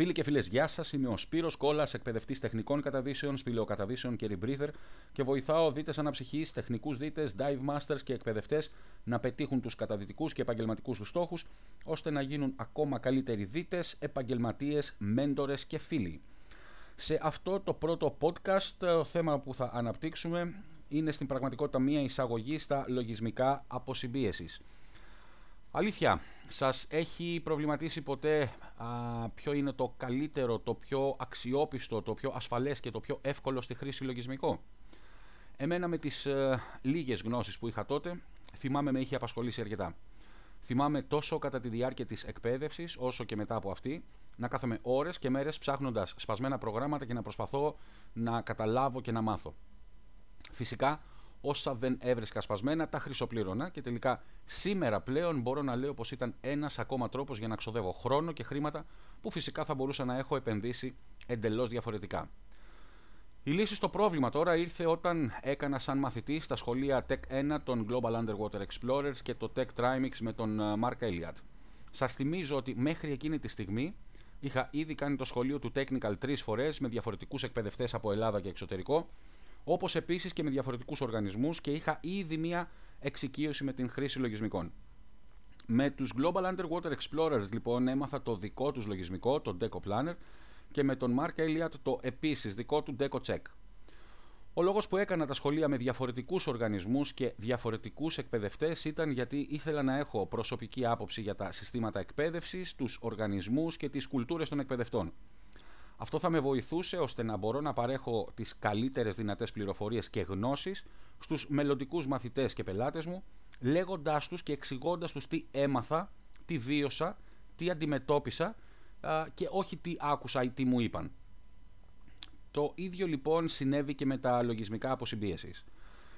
Φίλοι και φίλες, γεια σας. Είμαι ο Σπύρος Κόλλα, εκπαιδευτής τεχνικών καταδύσεων, σπηλαιοκαταδύσεων και rebreather και βοηθάω δίτες αναψυχής, τεχνικούς δίτες, dive masters και εκπαιδευτές να πετύχουν τους καταδυτικούς και επαγγελματικούς τους στόχους, ώστε να γίνουν ακόμα καλύτεροι δίτες, επαγγελματίες, μέντορες και φίλοι. Σε αυτό το πρώτο podcast, το θέμα που θα αναπτύξουμε είναι στην πραγματικότητα μία εισαγωγή στα λογισμικά αποσυμπίεσης. Αλήθεια, σας έχει προβληματίσει ποτέ α, ποιο είναι το καλύτερο, το πιο αξιόπιστο, το πιο ασφαλές και το πιο εύκολο στη χρήση λογισμικό; Εμένα με τις ε, λίγες γνώσεις που είχα τότε, θυμάμαι με είχε απασχολήσει αρκετά. Θυμάμαι τόσο κατά τη διάρκεια της εκπαίδευσης, όσο και μετά από αυτή, να κάθομαι ώρες και μέρες ψάχνοντας σπασμένα προγράμματα και να προσπαθώ να καταλάβω και να μάθω. Φυσικά, όσα δεν έβρισκα σπασμένα τα χρυσοπλήρωνα και τελικά σήμερα πλέον μπορώ να λέω πως ήταν ένας ακόμα τρόπος για να ξοδεύω χρόνο και χρήματα που φυσικά θα μπορούσα να έχω επενδύσει εντελώς διαφορετικά. Η λύση στο πρόβλημα τώρα ήρθε όταν έκανα σαν μαθητή στα σχολεία Tech 1 των Global Underwater Explorers και το Tech Trimix με τον ε, Mark Elliott. Σας θυμίζω ότι μέχρι εκείνη τη στιγμή είχα ήδη κάνει το σχολείο του Technical τρεις φορές με διαφορετικούς εκπαιδευτές από Ελλάδα και εξωτερικό όπως επίσης και με διαφορετικούς οργανισμούς και είχα ήδη μία εξοικείωση με την χρήση λογισμικών. Με τους Global Underwater Explorers λοιπόν έμαθα το δικό τους λογισμικό, το Deco Planner και με τον Mark Elliott το επίσης δικό του Deco Check. Ο λόγος που έκανα τα σχολεία με διαφορετικούς οργανισμούς και διαφορετικούς εκπαιδευτές ήταν γιατί ήθελα να έχω προσωπική άποψη για τα συστήματα εκπαίδευσης, τους οργανισμούς και τις κουλτούρες των εκπαιδευτών. Αυτό θα με βοηθούσε ώστε να μπορώ να παρέχω τις καλύτερες δυνατές πληροφορίες και γνώσεις στους μελλοντικούς μαθητές και πελάτες μου, λέγοντάς τους και εξηγώντας τους τι έμαθα, τι βίωσα, τι αντιμετώπισα και όχι τι άκουσα ή τι μου είπαν. Το ίδιο λοιπόν συνέβη και με τα λογισμικά αποσυμπίεσης.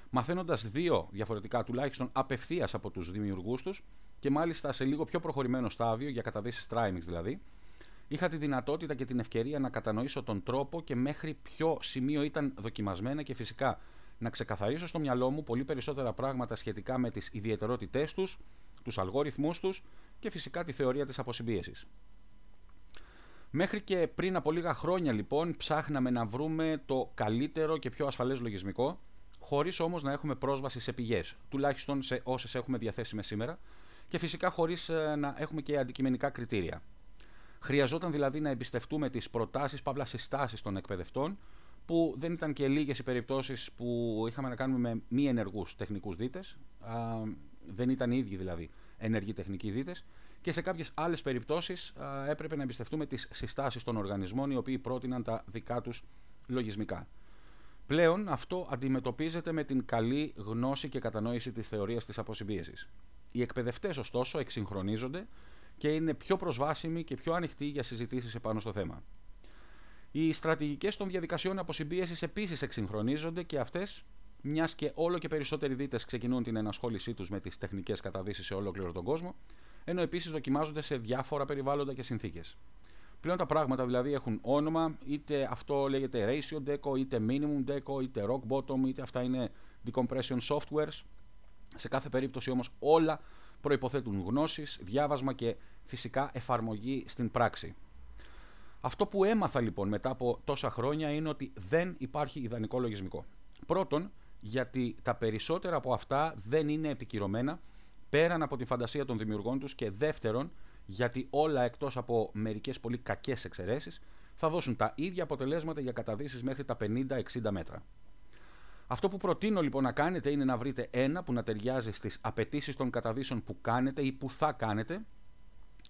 Μαθαίνοντας δύο διαφορετικά τουλάχιστον απευθείας από τους δημιουργούς τους και μάλιστα σε λίγο πιο προχωρημένο στάδιο για καταδύσεις Trimix δηλαδή, είχα τη δυνατότητα και την ευκαιρία να κατανοήσω τον τρόπο και μέχρι ποιο σημείο ήταν δοκιμασμένα και φυσικά να ξεκαθαρίσω στο μυαλό μου πολύ περισσότερα πράγματα σχετικά με τις ιδιαιτερότητές τους, τους αλγόριθμούς τους και φυσικά τη θεωρία της αποσυμπίεσης. Μέχρι και πριν από λίγα χρόνια λοιπόν ψάχναμε να βρούμε το καλύτερο και πιο ασφαλές λογισμικό, χωρίς όμως να έχουμε πρόσβαση σε πηγές, τουλάχιστον σε όσες έχουμε διαθέσιμες σήμερα, και φυσικά χωρίς ε, να έχουμε και αντικειμενικά κριτήρια. Χρειαζόταν δηλαδή να εμπιστευτούμε τις προτάσεις, παύλα συστάσεις των εκπαιδευτών, που δεν ήταν και λίγες οι περιπτώσεις που είχαμε να κάνουμε με μη ενεργούς τεχνικούς δίτες, δεν ήταν οι ίδιοι δηλαδή ενεργοί τεχνικοί δίτες, και σε κάποιες άλλες περιπτώσεις έπρεπε να εμπιστευτούμε τις συστάσεις των οργανισμών οι οποίοι πρότειναν τα δικά τους λογισμικά. Πλέον αυτό αντιμετωπίζεται με την καλή γνώση και κατανόηση της θεωρίας της αποσυμπίεσης. Οι εκπαιδευτές, ωστόσο, εξυγχρονίζονται και είναι πιο προσβάσιμη και πιο ανοιχτή για συζητήσεις επάνω στο θέμα. Οι στρατηγικές των διαδικασιών αποσυμπίεσης επίσης εξυγχρονίζονται και αυτές, μιας και όλο και περισσότεροι δίτες ξεκινούν την ενασχόλησή τους με τις τεχνικές καταδύσεις σε ολόκληρο τον κόσμο, ενώ επίσης δοκιμάζονται σε διάφορα περιβάλλοντα και συνθήκες. Πλέον τα πράγματα δηλαδή έχουν όνομα, είτε αυτό λέγεται ratio deco, είτε minimum deco, είτε rock bottom, είτε αυτά είναι decompression softwares. Σε κάθε περίπτωση όμως όλα προϋποθέτουν γνώσεις, διάβασμα και φυσικά εφαρμογή στην πράξη. Αυτό που έμαθα λοιπόν μετά από τόσα χρόνια είναι ότι δεν υπάρχει ιδανικό λογισμικό. Πρώτον, γιατί τα περισσότερα από αυτά δεν είναι επικυρωμένα πέραν από τη φαντασία των δημιουργών τους και δεύτερον, γιατί όλα εκτός από μερικές πολύ κακές εξαιρέσεις θα δώσουν τα ίδια αποτελέσματα για καταδύσεις μέχρι τα 50-60 μέτρα. Αυτό που προτείνω λοιπόν να κάνετε είναι να βρείτε ένα που να ταιριάζει στις απαιτήσεις των καταδύσεων που κάνετε ή που θα κάνετε,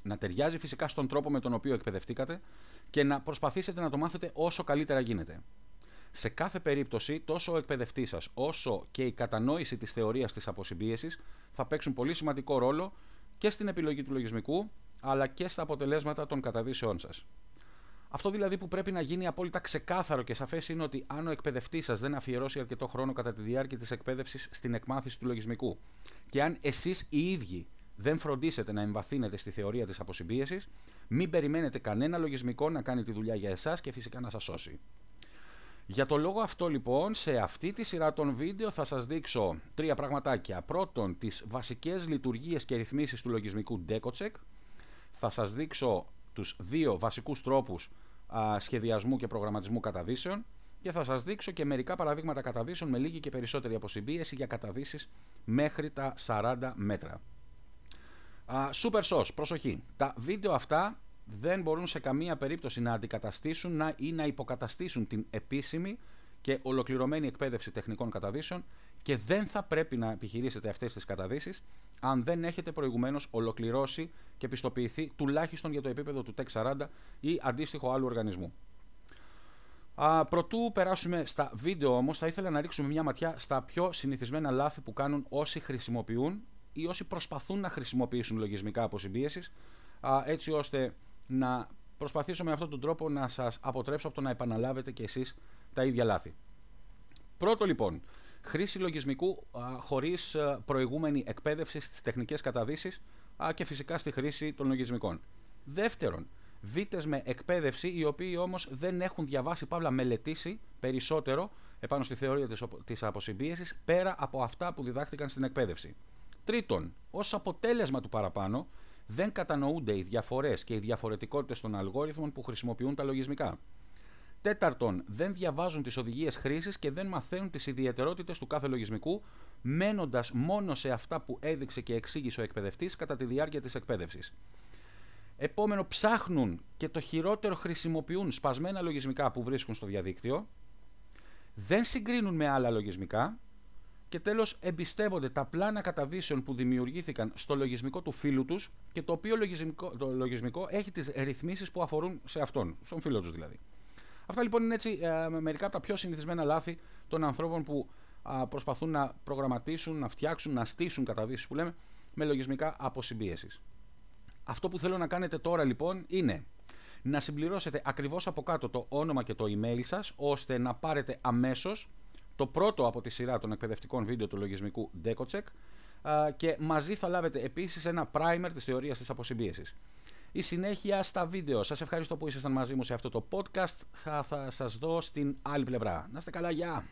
να ταιριάζει φυσικά στον τρόπο με τον οποίο εκπαιδευτήκατε και να προσπαθήσετε να το μάθετε όσο καλύτερα γίνεται. Σε κάθε περίπτωση, τόσο ο εκπαιδευτής σας όσο και η κατανόηση της θεωρίας της αποσυμπίεσης θα παίξουν πολύ σημαντικό ρόλο και στην επιλογή του λογισμικού αλλά και στα αποτελέσματα των καταδύσεών σας. Αυτό δηλαδή που πρέπει να γίνει απόλυτα ξεκάθαρο και σαφές είναι ότι αν ο εκπαιδευτής σας δεν αφιερώσει αρκετό χρόνο κατά τη διάρκεια της εκπαίδευσης στην εκμάθηση του λογισμικού και αν εσείς οι ίδιοι δεν φροντίσετε να εμβαθύνετε στη θεωρία της αποσυμπίεσης, μην περιμένετε κανένα λογισμικό να κάνει τη δουλειά για εσάς και φυσικά να σας σώσει. Για το λόγο αυτό λοιπόν, σε αυτή τη σειρά των βίντεο θα σας δείξω τρία πραγματάκια. Πρώτον, τις βασικές λειτουργίες και ρυθμίσεις του λογισμικού DecoCheck. Θα σας δείξω τους δύο βασικούς τρόπους σχεδιασμού και προγραμματισμού καταδύσεων και θα σας δείξω και μερικά παραδείγματα καταδύσεων με λίγη και περισσότερη αποσυμπίεση για καταδύσεις μέχρι τα 40 μέτρα. Super SOS, προσοχή. Τα βίντεο αυτά δεν μπορούν σε καμία περίπτωση να αντικαταστήσουν να, ή να υποκαταστήσουν την επίσημη και ολοκληρωμένη εκπαίδευση τεχνικών καταδύσεων και δεν θα πρέπει να επιχειρήσετε αυτές τις καταδύσεις αν δεν έχετε προηγουμένως ολοκληρώσει και πιστοποιηθεί τουλάχιστον για το επίπεδο του TEC 40 ή αντίστοιχο άλλου οργανισμού. Α, προτού περάσουμε στα βίντεο όμως θα ήθελα να ρίξουμε μια ματιά στα πιο συνηθισμένα λάθη που κάνουν όσοι χρησιμοποιούν ή όσοι προσπαθούν να χρησιμοποιήσουν λογισμικά αποσυμπίεσης έτσι ώστε να προσπαθήσω με αυτόν τον τρόπο να σας αποτρέψω από το να επαναλάβετε και εσείς τα ίδια λάθη. Πρώτο λοιπόν, χρήση λογισμικού χωρίς προηγούμενη εκπαίδευση στις τεχνικές καταδύσει και φυσικά στη χρήση των λογισμικών. Δεύτερον, βίτε με εκπαίδευση οι οποίοι όμως δεν έχουν διαβάσει παύλα μελετήσει περισσότερο επάνω στη θεωρία της αποσυμπίεσης πέρα από αυτά που διδάχτηκαν στην εκπαίδευση. Τρίτον, ως αποτέλεσμα του παραπάνω, δεν κατανοούνται οι διαφορές και οι διαφορετικότητες των αλγόριθμων που χρησιμοποιούν τα λογισμικά. Τέταρτον, δεν διαβάζουν τις οδηγίες χρήσης και δεν μαθαίνουν τις ιδιαιτερότητες του κάθε λογισμικού, μένοντας μόνο σε αυτά που έδειξε και εξήγησε ο εκπαιδευτής κατά τη διάρκεια της εκπαίδευσης. Επόμενο, ψάχνουν και το χειρότερο χρησιμοποιούν σπασμένα λογισμικά που βρίσκουν στο διαδίκτυο, δεν συγκρίνουν με άλλα λογισμικά και τέλος εμπιστεύονται τα πλάνα καταβήσεων που δημιουργήθηκαν στο λογισμικό του φίλου τους και το οποίο λογισμικό, το λογισμικό έχει τις ρυθμίσεις που αφορούν σε αυτόν, στον φίλο τους δηλαδή. Αυτά λοιπόν είναι έτσι ε, μερικά από τα πιο συνηθισμένα λάθη των ανθρώπων που προσπαθούν να προγραμματίσουν, να φτιάξουν, να στήσουν καταδύσεις που λέμε με λογισμικά αποσυμπίεσης. Αυτό που θέλω να κάνετε τώρα λοιπόν είναι να συμπληρώσετε ακριβώς από κάτω το όνομα και το email σας ώστε να πάρετε αμέσως το πρώτο από τη σειρά των εκπαιδευτικών βίντεο του λογισμικού DecoCheck και μαζί θα λάβετε επίσης ένα primer της θεωρίας της αποσυμπίεσης. Η συνέχεια στα βίντεο. Σας ευχαριστώ που ήσασταν μαζί μου σε αυτό το podcast. Θα, θα σας δω στην άλλη πλευρά. Να είστε καλά, γεια!